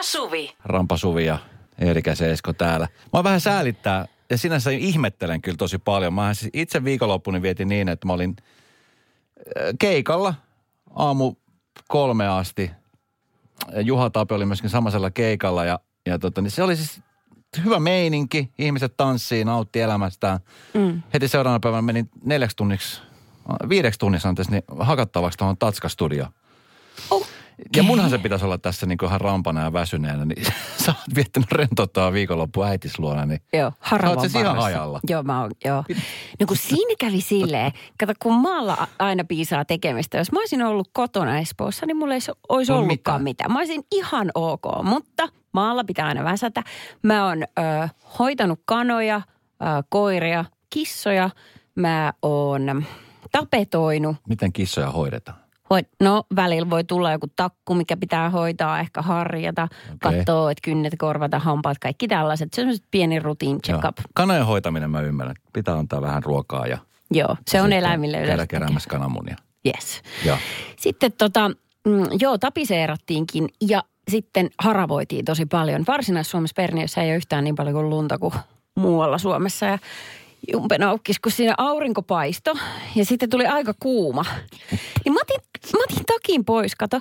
ja Suvi. Rampa Suvi ja Erika Esko täällä. Mä vähän säälittää ja sinänsä ihmettelen kyllä tosi paljon. Mä siis itse viikonloppuni vietin niin, että mä olin äh, keikalla aamu kolme asti. Ja Juha Tape oli myöskin samaisella keikalla ja, ja tota, niin se oli siis hyvä meininki. Ihmiset tanssii, nautti elämästään. Mm. Heti seuraavana päivänä menin neljäksi tunniksi, viideksi tunnissa anteeksi, niin hakattavaksi tuohon Tatska-studioon. Okay. Ja munhan se pitäisi olla tässä niin ihan rampana ja väsyneenä, niin sä oot viettänyt rentouttavaa viikonloppu äitis luona, niin Joo, Oot siis ihan hajalla. Joo, mä oon, joo. No kun siinä kävi silleen, kato kun maalla aina piisaa tekemistä. Jos mä olisin ollut kotona Espoossa, niin mulla ei olisi No ollutkaan mitään. mitään. Mä olisin ihan ok, mutta maalla pitää aina väsätä. Mä oon ö, hoitanut kanoja, ö, koiria, kissoja. Mä oon tapetoinut. miten kissoja hoidetaan? Hoi, no välillä voi tulla joku takku, mikä pitää hoitaa, ehkä harjata, okay. katsoa, että kynnet, korvata, hampaat, kaikki tällaiset. Se on pieni rutiin check up. Joo. Kanojen hoitaminen mä ymmärrän. Pitää antaa vähän ruokaa ja Joo, se on eläimille käydä yleensä. keräämässä kananmunia. Yes. Joo. Sitten tota, mm, joo, tapiseerattiinkin ja sitten haravoitiin tosi paljon. Varsinais-Suomessa Perniössä ei ole yhtään niin paljon kuin lunta kuin muualla Suomessa. Ja jumpen aukkis, kun siinä aurinko paisto ja sitten tuli aika kuuma. Niin mä otin, mä otin takin pois, kato.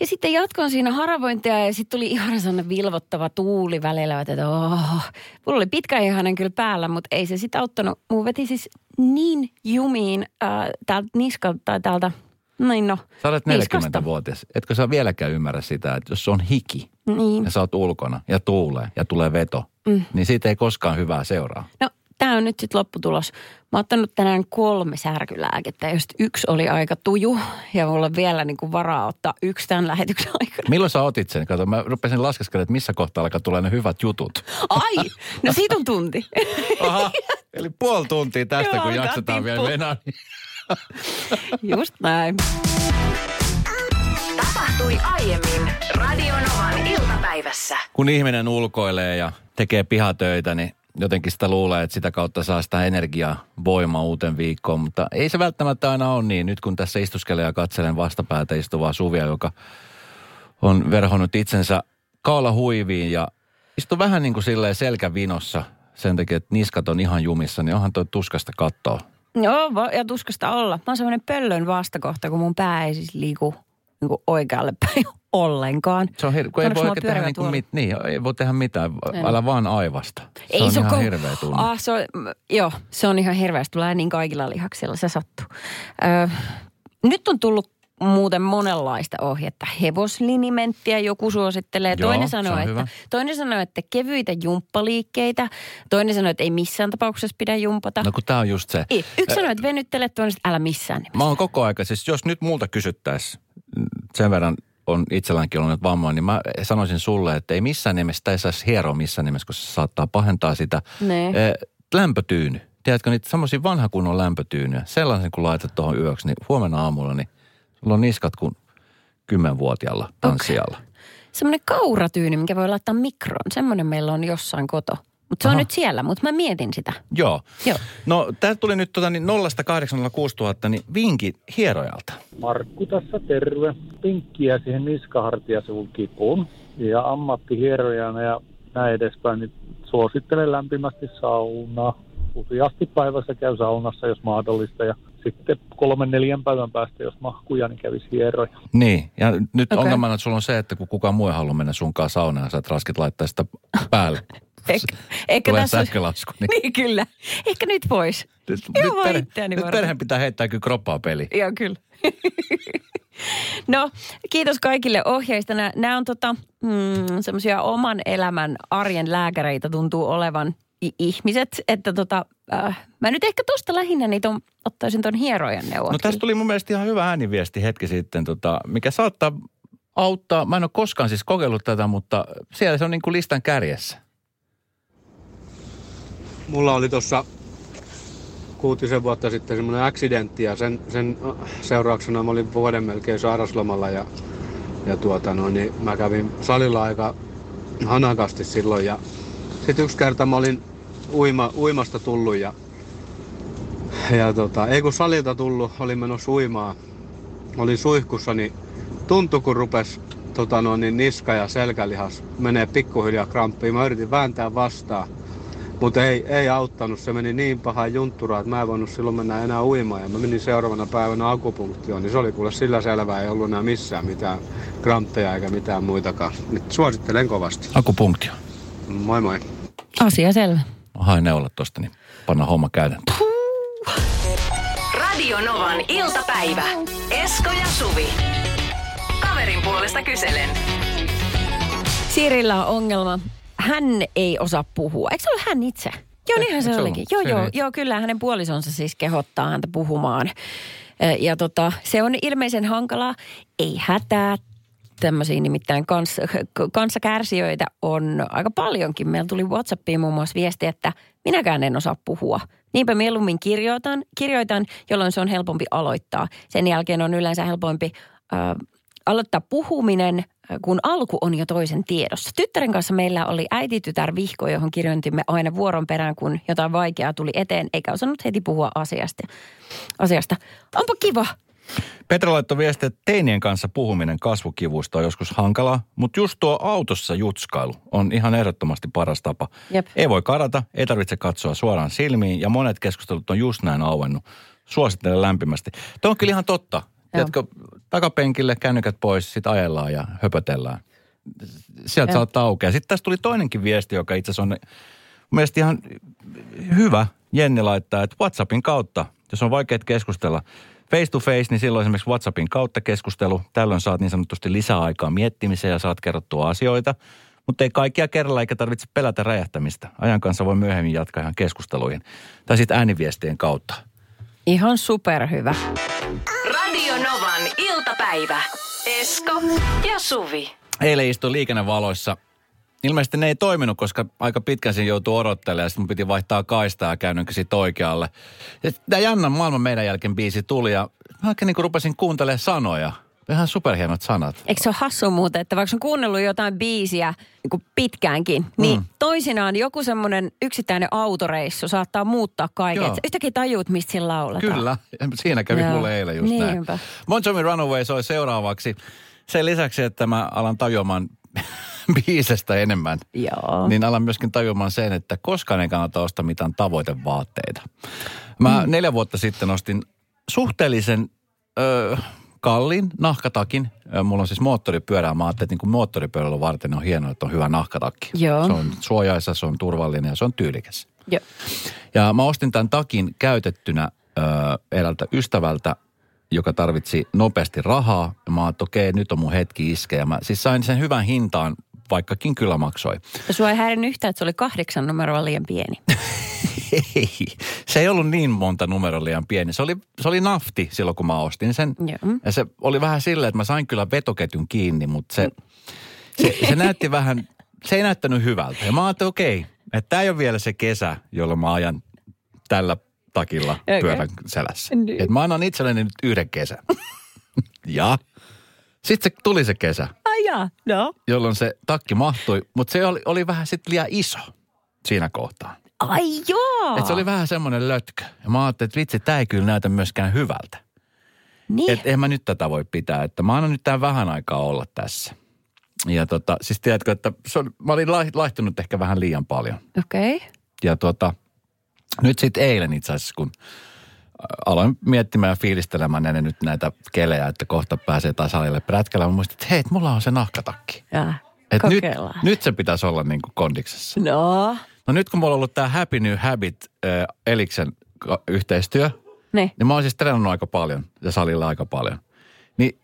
Ja sitten jatkoin siinä haravointia ja sitten tuli ihan sellainen vilvottava tuuli välillä, että oh. Mulla oli pitkä ihanen kyllä päällä, mutta ei se sitten auttanut. Mun veti siis niin jumiin äh, täältä niskalta tai täältä, noin no. Sä olet niskasta. 40-vuotias. Etkö sä vieläkään ymmärrä sitä, että jos on hiki Niin. ja sä oot ulkona ja tuulee ja tulee veto, mm. niin siitä ei koskaan hyvää seuraa. No, tämä on nyt sitten lopputulos. Mä oon ottanut tänään kolme särkylääkettä, josta yksi oli aika tuju. Ja mulla on vielä niin kuin varaa ottaa yksi tämän lähetyksen aikana. Milloin sä otit sen? Kato, mä rupesin laskeskelemaan, että missä kohtaa alkaa tulee ne hyvät jutut. Ai, no siitä on tunti. Aha, eli puoli tuntia tästä, Joo, kun jaksetaan vielä. Niin Just näin. Tapahtui aiemmin Radionovan iltapäivässä. kun ihminen ulkoilee ja tekee pihatöitä, niin jotenkin sitä luulee, että sitä kautta saa sitä energiaa, voimaa uuteen viikkoon. Mutta ei se välttämättä aina ole niin. Nyt kun tässä istuskelen ja katselen vastapäätä istuvaa Suvia, joka on verhonnut itsensä kaula huiviin ja istuu vähän niin kuin silleen selkävinossa sen takia, että niskat on ihan jumissa, niin onhan toi tuskasta kattoa. Joo, ja tuskasta olla. Mä oon semmoinen pöllön vastakohta, kun mun pää ei siis liiku niin kuin oikealle päin ollenkaan. Se on hir- kun ei voi oikein tehdä niin, kuin mit- niin, ei voi tehdä mitään, En. älä vaan aivasta. Se Ei on se ihan ko- hirveä tunne. Ah, se on, joo, se on ihan hirveästi. Tulee niin kaikilla lihaksilla, se sattuu. Ö, nyt on tullut muuten monenlaista ohjetta. Hevoslinimenttiä joku suosittelee. Joo, toinen, se sanoo, että, hyvä. toinen sanoo, että kevyitä jumppaliikkeitä. Toinen sanoo, että ei missään tapauksessa pidä jumpata. No kun tää on just se. Ei, Yksi sanoo, että venyttele, toinen, että älä missään nimessä. Mä oon koko aika, siis jos nyt multa kysyttäisiin, sen verran on itselläänkin ollut vammoja, niin mä sanoisin sulle, että ei missään nimessä, ei saisi hieroa missään nimessä, koska se saattaa pahentaa sitä. Ne. Eh, lämpötyyny. Tiedätkö niitä semmoisia vanha kunnon lämpötyynyjä? Sellaisen kun laitat tuohon yöksi, niin huomenna aamulla, niin sulla on niskat kuin kymmenvuotiaalla tanssijalla. Semmoinen kauratyyny, mikä voi laittaa mikroon. Semmoinen meillä on jossain koto. Mutta se on Aha. nyt siellä, mutta mä mietin sitä. Joo. Joo. No, täältä tuli nyt tota, niin 0806 000, niin vinki hierojalta. Markku tässä terve. Pinkkiä siihen niskahartiasivun kipuun. Ja ammattihierojana ja näin edespäin, niin suosittelen lämpimästi saunaa. Useasti päivässä käy saunassa, jos mahdollista. Ja sitten kolmen neljän päivän päästä, jos mahkuja, niin kävisi hieroja. Niin, ja nyt okay. ongelmana että sulla on se, että kun kukaan muu ei halua mennä sunkaan saunaan, sä et raskit laittaa sitä päälle. Ehkä, ehkä Tulee tässä... sähkölasku. Niin. Niin kyllä. Ehkä nyt pois. Nyt, nyt, vaan perhe, nyt varten. perheen pitää heittää kyllä kroppaa peli. Joo, kyllä. no, kiitos kaikille ohjeista. Nämä, on tota, mm, semmoisia oman elämän arjen lääkäreitä tuntuu olevan ihmiset. Että tota, äh, mä nyt ehkä tosta lähinnä niitä on, ottaisin ton hierojan neuvon. No tästä tuli mun mielestä ihan hyvä ääniviesti hetki sitten, tota, mikä saattaa auttaa. Mä en ole koskaan siis kokeillut tätä, mutta siellä se on niin kuin listan kärjessä. Mulla oli tuossa kuutisen vuotta sitten semmoinen accidentti ja sen, sen seurauksena mä olin vuoden melkein sairaslomalla ja, ja tuota no, niin mä kävin salilla aika hanakasti silloin ja sitten yksi kerta mä olin uima, uimasta tullut ja, ja tota, ei kun salilta tullut, olin menossa uimaan. Olin suihkussa, niin tuntui kun rupes tota no, niin niska ja selkälihas menee pikkuhiljaa kramppiin. Mä yritin vääntää vastaan, mutta ei, ei auttanut. Se meni niin paha junttura, että mä en voinut silloin mennä enää uimaan. Ja mä menin seuraavana päivänä akupunktioon, niin se oli kuule sillä selvää. Ei ollut enää missään mitään kramppeja eikä mitään muitakaan. Nyt suosittelen kovasti. Akupunktio. Moi moi. Asia selvä. Mä hain neulat tosta, niin panna homma käytäntöön. Radio Novan iltapäivä. Esko ja Suvi. Kaverin puolesta kyselen. Sirillä on ongelma. Hän ei osaa puhua. Eikö se ole hän itse? Joo, niinhän eikö se se olikin. Joo, joo, joo, kyllä hänen puolisonsa siis kehottaa häntä puhumaan. Ö, Ja tota, se on ilmeisen hankalaa. Ei hätää. Tämmöisiä nimittäin kans, kanssakärsijöitä on aika paljonkin. Meillä tuli Whatsappiin muun muassa viesti, että minäkään en osaa puhua. Niinpä mieluummin kirjoitan, kirjoitan, jolloin se on helpompi aloittaa. Sen jälkeen on yleensä helpompi äh, aloittaa puhuminen, kun alku on jo toisen tiedossa. Tyttären kanssa meillä oli äiti-tytär vihko, johon kirjoitimme aina vuoron perään, kun jotain vaikeaa tuli eteen, eikä osannut heti puhua asiasta. asiasta. Onpa kiva. Petra laittoi viestiä, että teinien kanssa puhuminen kasvukivuista on joskus hankalaa, mutta just tuo autossa jutskailu on ihan ehdottomasti paras tapa. Jep. Ei voi karata, ei tarvitse katsoa suoraan silmiin ja monet keskustelut on just näin auennut. Suosittelen lämpimästi. Tuo on kyllä ihan totta. Tiedätkö, takapenkille, kännykät pois, sitten ajellaan ja höpötellään. Sieltä saattaa aukeaa. Sitten tässä tuli toinenkin viesti, joka itse asiassa on mun mielestä ihan hyvä. Jenni laittaa, että WhatsAppin kautta, jos on vaikea keskustella face to face, niin silloin esimerkiksi WhatsAppin kautta keskustelu. Tällöin saat niin sanotusti lisäaikaa miettimiseen ja saat kerrottua asioita. Mutta ei kaikkia kerralla eikä tarvitse pelätä räjähtämistä. Ajan kanssa voi myöhemmin jatkaa ihan keskusteluihin. Tai sitten ääniviestien kautta. Ihan superhyvä. Iltapäivä. Esko ja Suvi. Eilen istuin liikennevaloissa. Ilmeisesti ne ei toiminut, koska aika pitkän sen joutuu odottelemaan ja sitten mun piti vaihtaa kaistaa ja käynnykö sitten oikealle. Ja tämä Jannan maailman meidän jälkeen biisi tuli ja mä oikein niin rupesin kuuntelemaan sanoja. Ihan superhienot sanat. Eikö se ole hassu muuten, että vaikka on kuunnellut jotain biisiä niin kuin pitkäänkin, niin Mm. toisinaan joku semmoinen yksittäinen autoreissu saattaa muuttaa kaiken. Joo. Yhtäkkiä tajuut, mistä sillä lauletaan. Kyllä, siinä kävi Joo. mulle eilen just Niinpä. näin. Bon Jovi Runaway soi seuraavaksi. Sen lisäksi, että mä alan tajuamaan biisestä enemmän, Joo. niin alan myöskin tajuamaan sen, että koskaan ei kannata ostaa mitään tavoitevaatteita. Mä mm. neljä vuotta sitten ostin suhteellisen ö, kalliin nahkatakin. Mulla on siis moottoripyörä. Mä ajattelin, että niin kuin moottoripyörällä varten on hienoa, että on hyvä nahkatakki. Joo. Se on suojaisa, se on turvallinen ja se on tyylikäs. Joo. Ja mä ostin tämän takin käytettynä ö, eräältä ystävältä, joka tarvitsi nopeasti rahaa. Ja mä ajattelin, että okei, nyt on mun hetki iskeä. Mä siis sain sen hyvän hintaan, vaikkakin kyllä maksoi. Ja sua ei häirinnyt yhtään, että se oli kahdeksan numeroa liian pieni. Ei, se ei ollut niin monta numeroa liian pieni. Se oli, se oli nafti silloin, kun mä ostin sen. Joo. Ja se oli vähän silleen, että mä sain kyllä vetoketjun kiinni, mutta se, se, se näytti vähän, se ei näyttänyt hyvältä. Ja mä ajattelin, okei, että tämä ei ole vielä se kesä, jolloin mä ajan tällä takilla Okei. pyörän selässä. Niin. Että mä annan itselleni nyt yhden kesän. ja sitten se tuli se kesä, Ai jaa, no. jolloin se takki mahtui, mutta se oli, oli vähän sitten liian iso siinä kohtaa. Ai joo. Et se oli vähän semmoinen lötkö. Ja mä ajattelin, että vitsi, tämä ei kyllä näytä myöskään hyvältä. Niin. Että en mä nyt tätä voi pitää, että mä annan nyt tämän vähän aikaa olla tässä. Ja tota, siis tiedätkö, että se on, mä olin lai- laihtunut ehkä vähän liian paljon. Okei. Okay. Ja tota, nyt sitten eilen itse asiassa, kun ä, aloin miettimään ja fiilistelemään ennen nyt näitä kelejä, että kohta pääsee taas salille prätkällä. Mä muistin, että hei, mulla on se nahkatakki. Ja Et nyt, nyt se pitäisi olla niin kuin kondiksessa. No. No nyt kun mulla on ollut tämä Happy New Habit äh, Eliksen ka- yhteistyö, Niin. niin mä oon siis treenannut aika paljon ja salilla aika paljon. Niin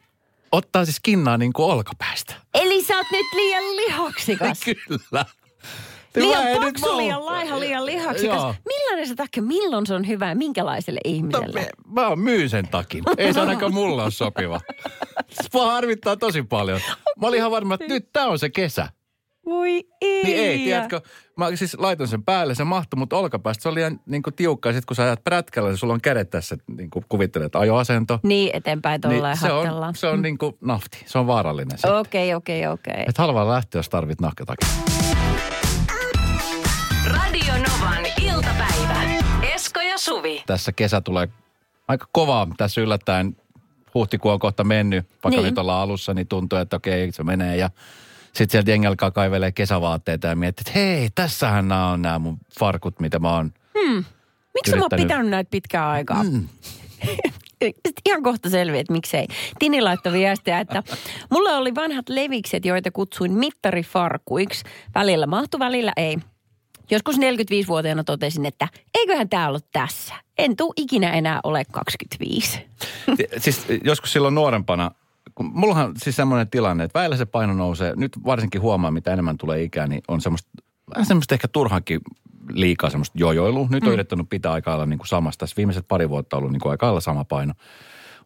ottaa siis kinnaa niin kuin olkapäästä. Eli sä oot nyt liian lihaksikas. Kyllä. Liian Mä en nyt paksu, liian laiha, liian lihaksikas. Joo. Millainen se takki, milloin se on hyvä ja minkälaiselle No, ihmiselle? me- mä myyn sen takin. Ei se ainakaan mulle ole sopiva. Se vaan harmittaa tosi paljon. Mä olin ihan varma, että nyt tää on se kesä. Voi ei. Niin ei, tiedätkö, mä siis laitoin sen päälle, se mahtui, mutta olkapäästä se oli ihan niin kuin tiukka. Sitten kun sä ajat prätkällä, niin sulla on kädet tässä, niin kuin kuvittelet ajoasento. Niin, eteenpäin tuolla Niin se on, se on niin kuin nafti, se on vaarallinen sitten. Okei, okei, okei. Et halvaa lähteä, jos tarvit nahkatakin. Radio Novan iltapäivä. Esko ja Suvi. Tässä kesä tulee aika kovaa. Tässä yllättäen huhtikuu on kohta mennyt, vaikka Niin. niin. nyt ollaan alussa, niin tuntuu, että okei, se menee ja sitten sieltä jengi alkaa kaivelee kesävaatteita ja miettii, että hei, tässähän nämä on nämä mun farkut, mitä mä oon. Miksi mä oon pitänyt näitä pitkään aikaa? Mm. Sitten ihan kohta selviää, että miksei. Tini laittoi viestiä, että mulla oli vanhat levikset, joita kutsuin mittarifarkuiksi. Välillä mahtu, välillä ei. Joskus 45-vuotiaana totesin, että eiköhän tämä ollut tässä. En tuu ikinä enää ole 25. Ti- siis joskus silloin nuorempana, kun mullahan siis semmoinen tilanne, että väillä se paino nousee, nyt varsinkin huomaa, mitä enemmän tulee ikää, niin on semmoista, vähän semmoista ehkä turhankin liikaa semmoista jojoilua. Nyt on yrittänyt pitää aika lailla niin kuin samasta. Tässä viimeiset pari vuotta on ollut niin kuin aika lailla sama paino.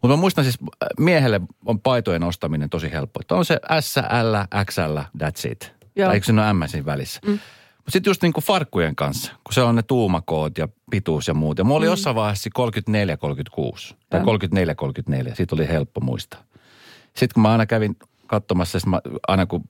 Mutta mä muistan siis, äh, miehelle on paitojen ostaminen tosi helppo. Että on se S, L, XL, that's it. Joo. Tai eikö se ole M siinä välissä? Mm. Mutta sitten just niin kuin farkkujen kanssa, kun se on ne tuumakoot ja pituus ja muut. Ja mulla oli Mm. jossain vaiheessa 34-36 tai Joo. 34-34. Siitä oli helppo muistaa. Sitten kun mä aina kävin katsomassa, sit mä, aina kun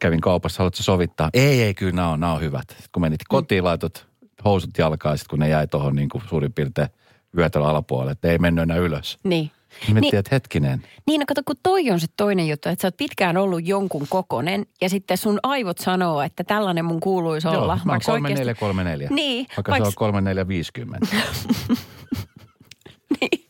kävin kaupassa, haluatko sovittaa? Ei, ei, kyllä nämä on, nämä on hyvät. Sitten kun menit kotiin, laitot housut jalkaan, sitten kun ne jäi tuohon niin kuin suurin piirtein vyötälön alapuolelle, että ei mennyt enää ylös. Niin. Niin, Niin- että hetkinen. Niin, no kato, kun toi on se toinen juttu, että sä oot pitkään ollut jonkun kokonen ja sitten sun aivot sanoo, että tällainen mun kuuluisi olla. Joo, mä oon vaikka se 3434. Niin, Vaikka vaikka- se on 3450. Niin.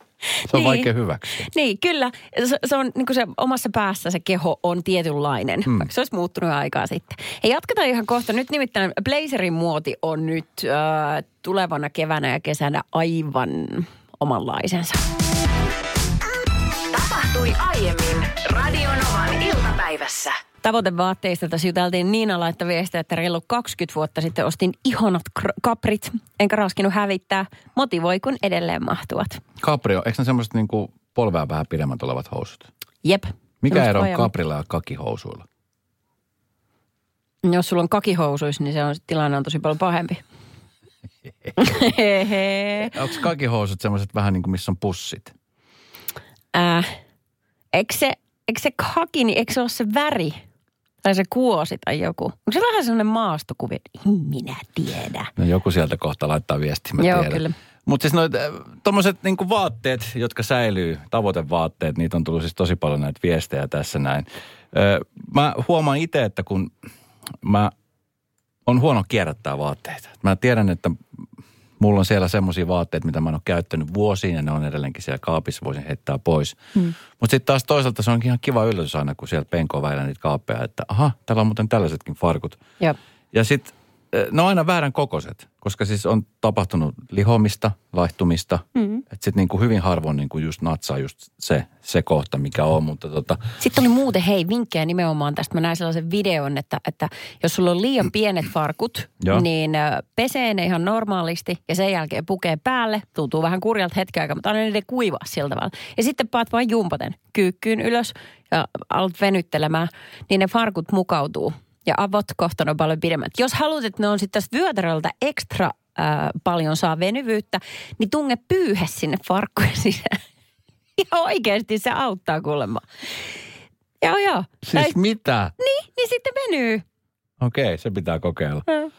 Se on Niin. vaikea hyväksyä. Niin, kyllä. Se, se on niin kuin se omassa päässä se keho on tietynlainen, mm. vaikka se olisi muuttunut jo aikaa sitten. Hei, jatketaan ihan kohta. Nyt nimittäin blazerin muoti on nyt äh, tulevana keväänä ja kesänä aivan omanlaisensa. Tapahtui aiemmin Radionovan iltapäivässä. Tavoitevaatteista tässä juteltiin. Niina laittoi viestiä, että reilu 20 vuotta sitten ostin ihonat kr- kaprit, enkä raskinut hävittää. Motivoi, kun edelleen mahtuvat. Caprio, eikö ne semmoiset niin kuin polvea vähän pidemmät olevat housut? Jep. Mikä ero on kaprilla ja kakihousuilla? Jos sulla on kakihousuissa, niin se on, tilanne on tosi paljon pahempi. Onko kakihousut semmoiset vähän niin kuin missä on pussit? äh, eikö se, eikö se kaki, niin eikö se ole se väri? Tai se kuosi tai joku. Onko se vähän sellainen maastokuvi? Minä tiedä. No joku sieltä kohta laittaa viestiä, mä Joo, tiedän. kyllä. Mutta siis noit, tuommoiset niinku vaatteet, jotka säilyy, tavoitevaatteet, niitä on tullut siis tosi paljon näitä viestejä tässä näin. Ö, mä huomaan itse, että kun mä on huono kierrättää vaatteita. Mä tiedän, että mulla on siellä semmoisia vaatteita, mitä mä en ole käyttänyt vuosiin ja ne on edelleenkin siellä kaapissa, voisin heittää pois. Hmm. Mutta sitten taas toisaalta se on ihan kiva yllätys aina, kun siellä penkoo väillä niitä kaappeja, että aha, täällä on muuten tällaisetkin farkut. Joo. Ja sitten ne on aina väärän kokoiset, koska siis on tapahtunut lihomista, laihtumista. Mm-hmm. Että sitten niinku hyvin harvoin niinku just natsaa just se, se kohta, mikä on. Mutta tota, Sitten oli muuten, hei, vinkkejä nimenomaan tästä. Mä näin sellaisen videon, että, että jos sulla on liian pienet farkut, niin pesee ne ihan normaalisti ja sen jälkeen pukee päälle. Tuntuu vähän kurjalta hetken aikaa, mutta aina niiden kuivaa sillä tavalla. Ja sitten paat vain jumpaten kyykkyyn ylös ja alat venyttelemään, niin ne farkut mukautuu. Ja avot kohta on paljon pidemmät. Jos haluat, että ne on sitten tästä vyötäröltä ekstra ää, paljon saa venyvyyttä, niin tunge pyyhe sinne farkkujen sisään. Ja oikeasti se auttaa kuulemma. Joo, joo. siis Tai- mitä? niin, niin sitten venyy. Okei, se pitää kokeilla. Mm.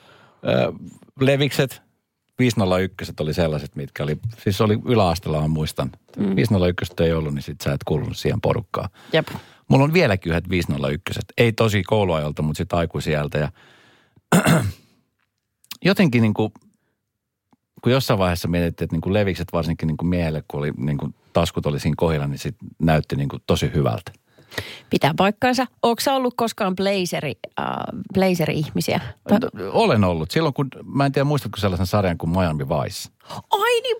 Ö, levikset, 501 oli sellaiset, mitkä oli, siis oli yläasteella, mä muistan. Mm. 501 ei ollut, niin sit sä et kuulunut siihen porukkaan. Jep. Mulla on vieläkin yhdet 501. Ei tosi kouluajalta, mutta sitten aikuisieltä. Ja jotenkin niin kuin, kun jossain vaiheessa mietittiin, että niin kuin levikset varsinkin niin kuin miehelle, kun oli, niin kuin taskut oli siinä kohdilla, niin sit näytti niin kuin tosi hyvältä. Pitää paikkansa. Oletko sä ollut koskaan blazeri, äh, blazeri-ihmisiä? Olen ollut. Silloin kun, mä en tiedä muistatko sellaisen sarjan kuin Miami Vice. Ai niin,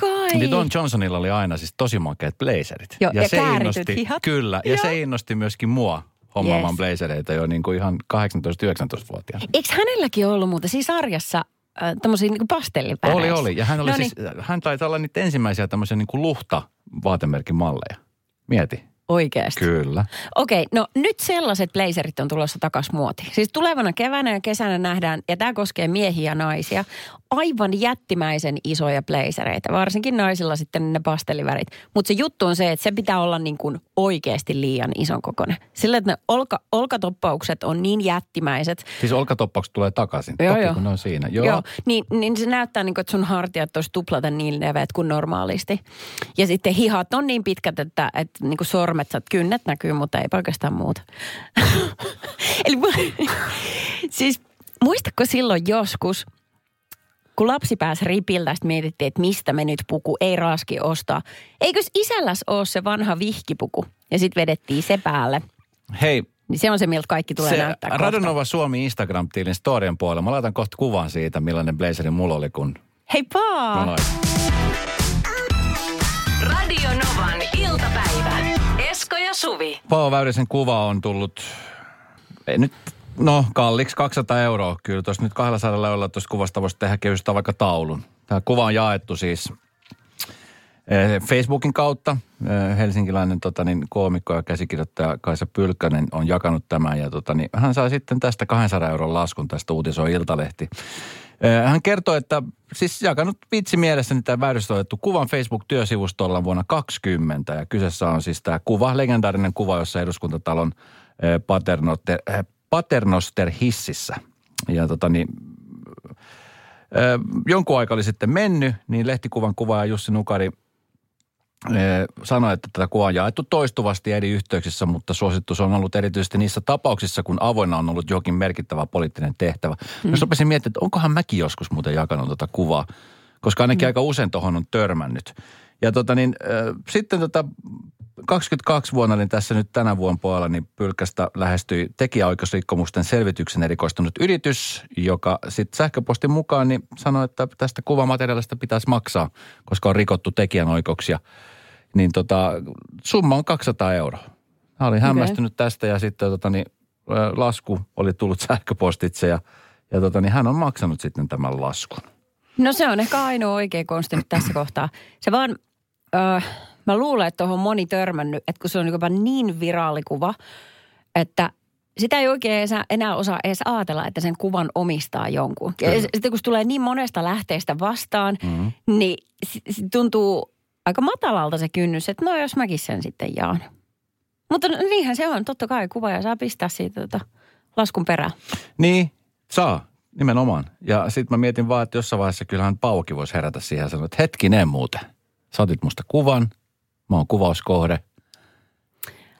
kai. Niin Don Johnsonilla oli aina siis tosi makeat blazerit. Joo, ja se käärityt innosti, hihat. Kyllä, ja Joo. se innosti myöskin mua hommaamaan Yes. blazereita jo niin kuin ihan 18-19-vuotiaana. Eikö hänelläkin ollut muuten siinä sarjassa äh, tämmöisiä niin pastellipäreissä? Oli, oli. Ja hän oli No siis, hän taitaa olla niitä ensimmäisiä tämmöisiä niin kuin luhta vaatemerkin malleja. Mieti. Oikeasti. Kyllä. Okei, no nyt sellaiset blazerit on tulossa takas muoti. Siis tulevana keväänä ja kesänä nähdään, ja tämä koskee miehiä ja naisia, aivan jättimäisen isoja blazereita, varsinkin naisilla sitten ne pastellivärit. Mutta se juttu on se, että se pitää olla niin kuin oikeasti liian ison kokoinen. Sillä, että ne olka, olkatoppaukset on niin jättimäiset. Siis olkatoppaukset tulee takaisin. Joo, Toki, joo. kun ne on siinä. Joo. Joo, niin, niin se näyttää niin kuin, että sun hartiat olisi tuplata niin leveät kuin normaalisti. Ja sitten hihat on niin pitkät, että, että niin kuin sormet, saat kynnet näkyy, mutta ei oikeastaan muuta. Eli siis muistatko silloin joskus, kun lapsi pääsi ripiltä, sitten mietittiin, että mistä me nyt puku, ei raski ostaa. Eikös isälläs ole se vanha vihkipuku? Ja sitten vedettiin se päälle. Hei, Niin se on se, miltä kaikki tulee se näyttää kohta. Radionova Suomi Instagram-tilin storien puolella. Mä laitan kohta kuvan siitä, millainen blazeri mulla oli, kun Hei paa! mä laitan. Radio Novan iltapäivä. Esko ja Suvi. Paavo Väyrysen kuva on tullut, ei nyt, no kalliiksi 200 euroa. Kyllä tuossa nyt 200 eurolla tuosta kuvasta voisi tehdä kehystä vaikka taulun. Tämä kuva on jaettu siis eh, Facebookin kautta. Eh, Helsinkiläinen tota, niin, koomikko ja käsikirjoittaja Kaisa Pylkkänen on jakanut tämän. Ja tota, niin, hän sai sitten tästä 200 euron laskun, tästä uutisoi Iltalehti. Eh, Hän kertoi, että siis jakanut vitsi mielessä niin tämä Väyrystä otettu kuvan Facebook-työsivustolla vuonna 20. Ja kyseessä on siis tämä kuva, legendaarinen kuva, jossa eduskuntatalon eh, paternoster, eh, paternoster hississä. Ja tota niin, Ö, jonkun aika oli sitten mennyt, niin lehtikuvan kuvaaja Jussi Nukari ö, sanoi, että tätä kuvaa on jaettu toistuvasti eri yhteyksissä, mutta suositus on ollut erityisesti niissä tapauksissa, kun avoinna on ollut jokin merkittävä poliittinen tehtävä. Mm. Jos rupesin miettimään, että onkohan mäkin joskus muuten jakanut tätä kuvaa, koska ainakin mm. aika usein tuohon on törmännyt. Ja tota niin, ö, sitten tota 22 vuonna, niin tässä nyt tänä vuonna puolella, niin Pylkästä lähestyi tekijäoikeusrikkomusten selvityksen erikoistunut yritys, joka sitten sähköpostin mukaan niin sanoi, että tästä kuvamateriaalista pitäisi maksaa, koska on rikottu tekijänoikeuksia. Niin tota, summa on 200 euroa. Hän oli hämmästynyt tästä ja sitten tota, niin, lasku oli tullut sähköpostitse ja, ja tota, niin hän on maksanut sitten tämän laskun. No se on ehkä ainoa oikea konsti tässä kohtaa. Se vaan, äh, mä luulen, että tuohon moni törmännyt, että kun se on jopa niin viraalikuva, että sitä ei oikein enää- osaa edes ajatella, että sen kuvan omistaa jonkun. Ja Kyllä. sitten kun se tulee niin monesta lähteestä vastaan, mm-hmm. niin tuntuu aika matalalta se kynnys, että no jos mäkin sen sitten jaan. Mutta niinhän se on, totta kai kuvaaja saa pistää siitä tota laskun perään. Niin, saa, nimenomaan. Ja sitten mä mietin vaan, että jossain vaiheessa kyllähän Pauki voisi herätä siihen ja sanoa, että hetkinen muuten. Sä otit musta kuvan, mä oon kuvauskohde.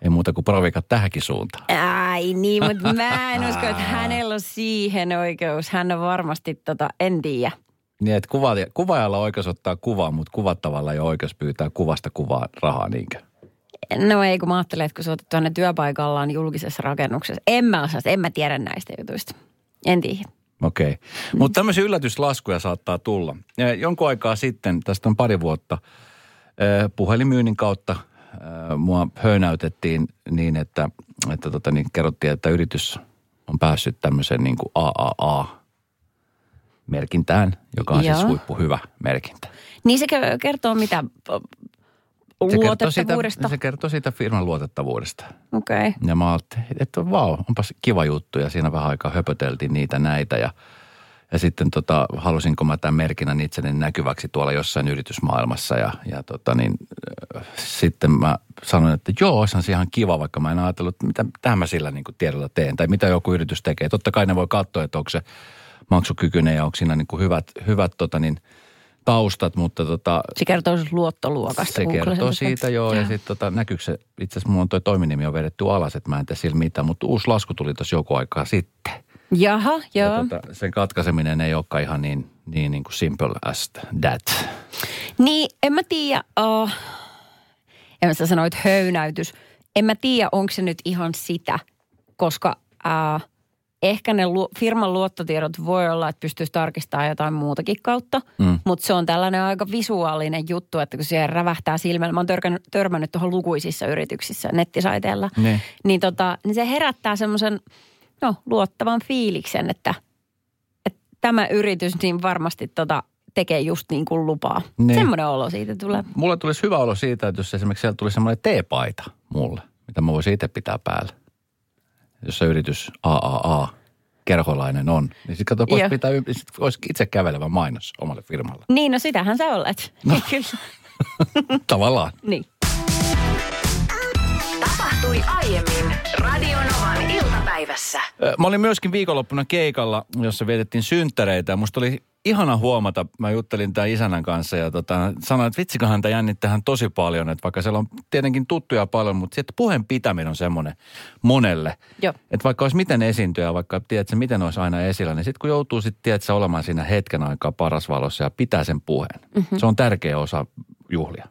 Ei muuta kuin provikat tähänkin suuntaan. Ai niin, mutta mä en usko, että hänellä on siihen oikeus. Hän on varmasti tota, en tiedä. Niin, että kuvaaja, kuvaajalla on oikeus ottaa kuvaa, mutta kuvattavalla ei ole oikeus pyytää kuvasta kuvaa rahaa niinkö? No ei, kun mä ajattelen, että kun sä oot tuonne työpaikallaan julkisessa rakennuksessa. En mä osaa, en mä tiedä näistä jutuista. En tiedä. Okei. Okay. Mutta tämmöisiä yllätyslaskuja saattaa tulla. Ja Jonkun aikaa sitten, tästä on pari vuotta, puhelinmyynnin kautta mua höynäytettiin niin, että, että tota, niin kerrottiin, että yritys on päässyt tämmöiseen niin kuin AAA-merkintään, joka on siis Joo. huippu hyvä merkintä. Niin se ke- kertoo mitä luotettavuudesta. se kertoo siitä firman luotettavuudesta. Okei. Okay. Ja mä ajattelin, että vau, onpas kiva juttu. Ja siinä vähän aikaa höpöteltiin niitä näitä. Ja, ja sitten tota, halusinko mä tämän merkinnän itseni näkyväksi tuolla jossain yritysmaailmassa. Ja, ja tota niin, äh, sitten mä sanoin, että joo, se on ihan kiva, vaikka mä en ajatellut, että mitä, mitä mä sillä niin kuin tiedolla teen. Tai mitä joku yritys tekee. Totta kai ne voi katsoa, että onko se maksukykyinen ja onko siinä niin kuin hyvät, hyvät tota niin, taustat, mutta tota, Se kertoo siis luottoluokasta. se kertoo siitä, joo. Ja sitten tota, näkyykö se, itse asiassa mulla on toi toiminimi on vedetty alas, että mä en tee sillä mitään, mutta uusi lasku tuli tuossa joku aikaa sitten. Jaha, Ja joo. tota, sen katkaiseminen ei olekaan ihan niin, niin, niin kuin simple as that. Niin, en mä tiedä, uh, en mä sitä sanoit höynäytys. En mä tiedä, onko se nyt ihan sitä, koska uh, ehkä ne lu- firman luottotiedot voi olla, että pystyisi tarkistamaan jotain muutakin kautta. Mm. Mutta se on tällainen aika visuaalinen juttu, että kun se rävähtää silmällä. Mä oon törkännyt, törmännyt tuohon lukuisissa yrityksissä nettisaiteilla. Niin. Niin, tota, niin se herättää semmoisen no, luottavan fiiliksen, että, että tämä yritys niin varmasti tota, tekee just niin kuin lupaa. Niin. Semmoinen olo siitä tulee. Mulle tulisi hyvä olo siitä, että jos esimerkiksi siellä tuli semmoinen teepaita mulle, mitä mä voisin itse pitää päällä. Jossa yritys AAA. kerholainen on. Niin sitten kato, Joo. voisi, pitää, sit olisi itse kävelevä mainos omalle firmalle. Niin, no sitähän sä olet. No. Kyllä. Tavallaan. Niin. Tapahtui aiemmin Radionovan iltapäivässä. Mä olin myöskin viikonloppuna keikalla, jossa vietettiin synttäreitä. Ja musta oli ihana huomata, mä juttelin tämän isännän kanssa ja tota, sanoin, että vitsikahan tämä jännittää hän tosi paljon. Että vaikka siellä on tietenkin tuttuja paljon, mutta sitten puheen pitäminen on semmoinen monelle. Joo. Että vaikka olisi miten esiintyä, vaikka tiedätkö, miten olisi aina esillä, niin sitten kun joutuu sitten, tiedätkö, olemaan siinä hetken aikaa paras valossa ja pitää sen puheen. Mm-hmm. Se on tärkeä osa juhlia.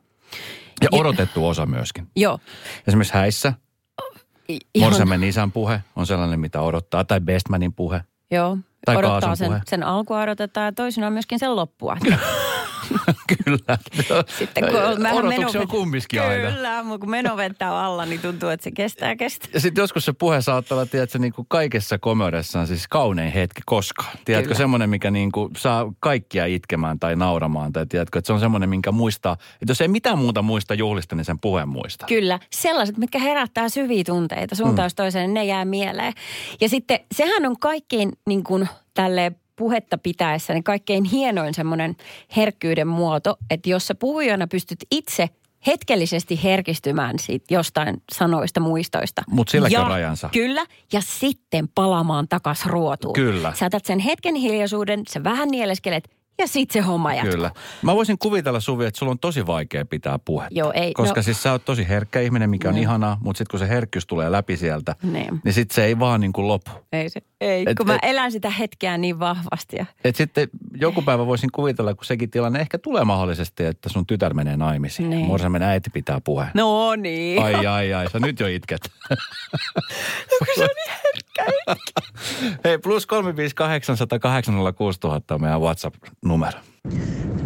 Ja odotettu osa myöskin. Joo. Esimerkiksi häissä ihan- Morsemen isän puhe on sellainen, mitä odottaa, tai Bestmanin puhe. Joo. Tai odottaa sen, puhe. sen alkua odotetaan ja toisinaan myöskin sen loppua. Kyllä. Sitten kun on vähän on kumminkin aina. Kyllä, mutta kun menovettä on alla, niin tuntuu, että se kestää kestää. Ja sitten joskus se puhe saattaa olla, tiedätkö, niin kuin kaikessa komeudessaan siis kaunein hetki koskaan. Tiedätkö, Kyllä. semmoinen, mikä niin kuin saa kaikkia itkemään tai nauramaan. Tai tiedätkö, että se on semmoinen, minkä muistaa. Että jos ei mitään muuta muista juhlista, niin sen puheen muista. Kyllä, sellaiset, mitkä herättää syviä tunteita suuntaan jos toiseen, ne jää mieleen. Ja sitten sehän on kaikkein niin kuin tälle puhetta pitäessä, niin kaikkein hienoin semmoinen herkkyyden muoto, että jos sä puhujana pystyt itse hetkellisesti herkistymään siitä jostain sanoista, muistoista. Mut silläkin ja, on rajansa. Kyllä, ja sitten palaamaan takas ruotuun. Kyllä. Sä sen hetken hiljaisuuden, sä vähän nieleskelet ja sitten se homma jatkuu. Kyllä. Mä voisin kuvitella Suvi, että sulla on tosi vaikea pitää puhetta. Joo, ei, Koska no- siis sä oot tosi herkkä ihminen, mikä on Mm. ihanaa, mutta sitten kun se herkkyys tulee läpi sieltä, Niin. niin sitten se ei vaan niin kuin lopu. Ei se, ei, Et- kun mä et- elän sitä hetkeä niin vahvasti. Ja Et sitten joku päivä voisin kuvitella, kun sekin tilanne ehkä tulee mahdollisesti, että sun tytär menee naimisiin. Niin. Morsamen äiti pitää puheen. No niin. Ai, ai, ai, sä nyt jo itket. se on niin herkkä. Hei, plus 358 108 06000 on meidän WhatsApp-numero.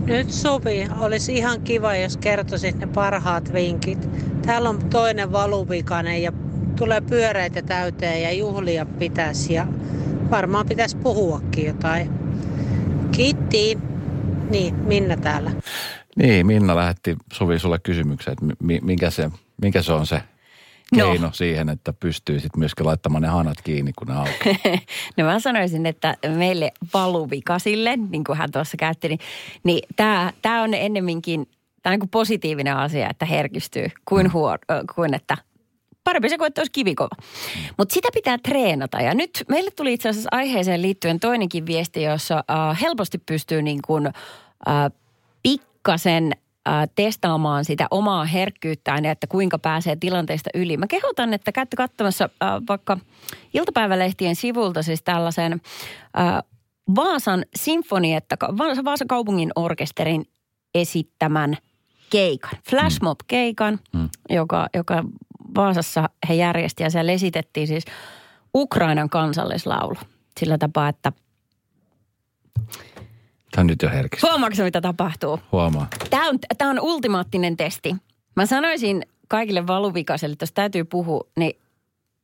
Nyt Suvi, olisi ihan kiva, jos kertoisit ne parhaat vinkit. Täällä on toinen valuvikainen ja tulee pyöreitä täyteen ja juhlia pitäisi ja varmaan pitäisi puhuakin jotain. Kiitti. Niin, Minna täällä. Niin, Minna lähetti Suvi sulle kysymyksen, että mi- mikä, se, mikä se on se No. keino siihen, että pystyy sitten myöskin laittamaan ne hanat kiinni, kun ne aukeaa. No mä sanoisin, että meille valuvikasille, niin kuin hän tuossa käytti, niin, niin tämä, tämä on ennemminkin tämä on niin kuin positiivinen asia, että herkistyy, kuin, huor, ö, kuin että parempi se kuin, että olisi kivikova. Mutta sitä pitää treenata. Ja nyt meille tuli itse asiassa aiheeseen liittyen toinenkin viesti, jossa äh, helposti pystyy niin kuin, äh, pikkasen äh, testaamaan sitä omaa herkkyyttään ja että kuinka pääsee tilanteesta yli. Mä kehotan, että käytte katsomassa äh, vaikka iltapäivälehtien sivulta siis tällaisen äh, Vaasan sinfonietta, Vaasan, Vaasan kaupungin orkesterin esittämän keikan, flashmob-keikan, mm. joka, joka Vaasassa he järjesti ja siellä esitettiin siis Ukrainan kansallislaulu. Sillä tapaa, että Tämä on nyt jo herkistä. huomaatko mitä tapahtuu? Huomaa. Tämä on, tämä on ultimaattinen testi. Mä sanoisin kaikille valuvikaisille, että jos täytyy puhua, niin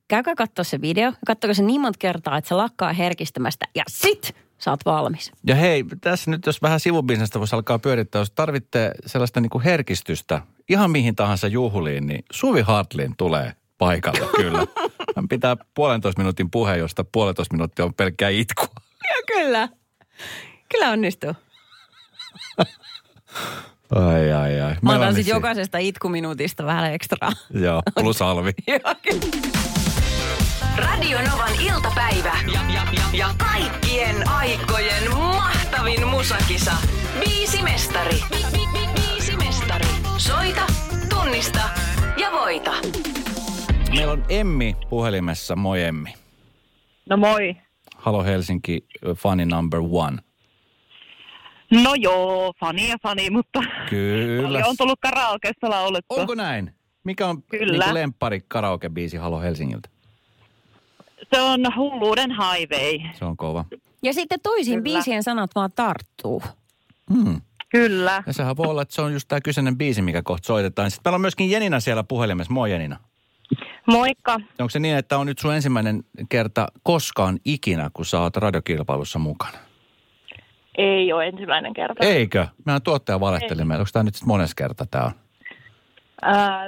käykää katsoa se video. Katsokaa se niin monta kertaa, että se lakkaa herkistämästä ja sit sä oot valmis. Ja hei, tässä nyt jos vähän sivubisnestä voisi alkaa pyörittää, jos tarvitte sellaista niin kuin herkistystä ihan mihin tahansa juhliin, niin Suvi Hartlin tulee paikalle kyllä. Hän pitää puolentoista minuutin puheen, josta puolentoista minuuttia on pelkkää itkua. Ja kyllä. Kyllä onnistuu. Ai, ai, ai. Mä otan on sitten jokaisesta itkuminuutista vähän ekstraa. Joo, plus alvi. Radio Novan iltapäivä ja, ja, ja, ja kaikkien aikojen mahtavin musakisa. Biisi mestari. Bi, bi, bi, biisi mestari. Soita, tunnista ja voita. Meillä on Emmi puhelimessa. Moi Emmi. No moi. Halo Helsinki, funny number one. No joo, fani ja fani, mutta Kyllä. on tullut karaokeessa laulettua. Onko näin? Mikä on Kyllä. niin lemppari karaoke-biisi Halo Helsingiltä? Se on hulluuden highway. Se on kova. Ja sitten toisiin Kyllä. biisien sanat vaan tarttuu. Hmm. Kyllä. Ja sehän voi olla, että se on just tämä kyseinen biisi, mikä kohta soitetaan. Sitten meillä on myöskin Jenina siellä puhelimessa. Moi Jenina. Moikka. Onko se niin, että on nyt sun ensimmäinen kerta koskaan ikinä, kun sä oot radiokilpailussa mukana? Ei ole ensimmäinen kerta. Eikö? Mehän tuottaja valehteli meille. Onko tämä nyt sitten mones kerta tämä on?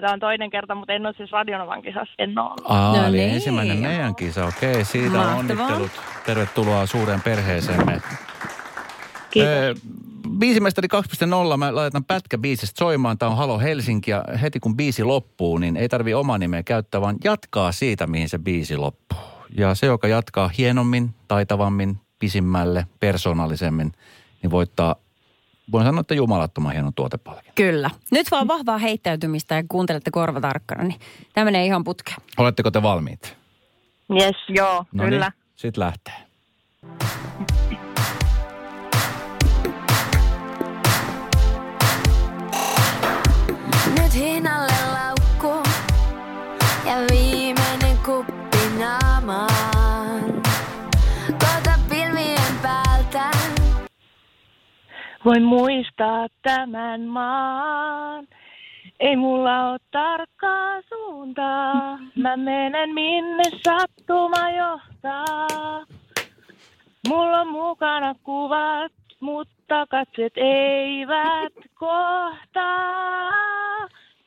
Tämä on toinen kerta, mutta en ole siis Radionovan kisassa. En ole ollut. Aa, No eli niin. ensimmäinen meidän kisa, okei. Siitä Mahtavaa. onnittelut. Tervetuloa suureen perheeseemme. Kiitos. Öö, Biisimestari 2.0, mä laitan pätkä biisistä soimaan. Tämä on Halo Helsinki ja heti kun biisi loppuu, niin ei tarvi omaa nimeä käyttää, vaan jatkaa siitä, mihin se biisi loppuu. Ja se, joka jatkaa hienommin, taitavammin, pisimmälle, persoonallisemmin, niin voittaa, voin sanoa, että jumalattoman hienon tuotepalkin. Kyllä. Nyt vaan vahvaa heittäytymistä ja kuuntelette korvatarkkana, niin tämä menee ihan putkeen. Oletteko te valmiit? Yes, joo, No kyllä. niin, sit lähtee. Nyt hinnalle Voin muistaa tämän maan. Ei mulla ole tarkkaa suuntaa. Mä menen minne sattuma johtaa. Mulla on mukana kuvat, mutta katset eivät kohtaa.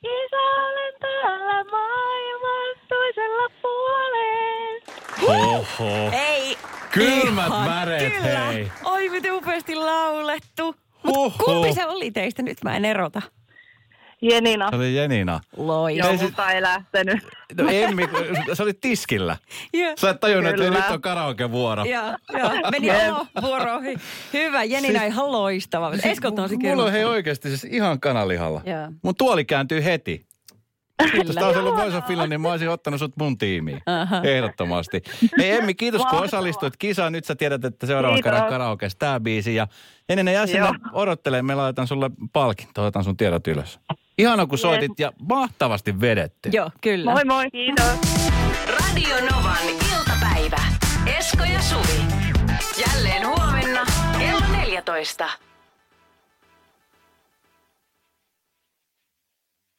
Isä, olen täällä maailman toisella puolella. Oho. Ei. Kylmät ihan, väreet, kyllä. hei. Oi, miten upeasti laulettu. Huhhuh. kumpi se oli teistä? Nyt mä en erota. Jenina. Se oli Jenina. Loista. Joo, mutta ei lähtenyt. No Emmi, sä olit tiskillä. Joo. Sä et tajunnut, että nyt on karaoke-vuoro. Joo, joo. Meni olo vuoro ohi. Hyvä, Jenina Siis- ihan loistava. Eskot on Mulla on hei oikeasti siis ihan kanalihalla. Joo. Mun tuoli kääntyy heti. Jos tää olisi ollut Voice of Finland, niin mä olisin ottanut sut mun tiimiin. Aha. Ehdottomasti. Hei Emmi, kiitos kun Mahtavaa. osallistuit kisaan. Nyt sä tiedät, että seuraava Kiitos. kerran karaokeessa tää biisi. Ja ennen ne jää sinne odottelemaan, me laitan sulle palkinto, otan sun tiedot ylös. Ihana kun soitit ja mahtavasti vedetty. Joo, kyllä. Moi moi, kiitos. Radio Novan iltapäivä. Esko ja Suvi. Jälleen huomenna kello 14.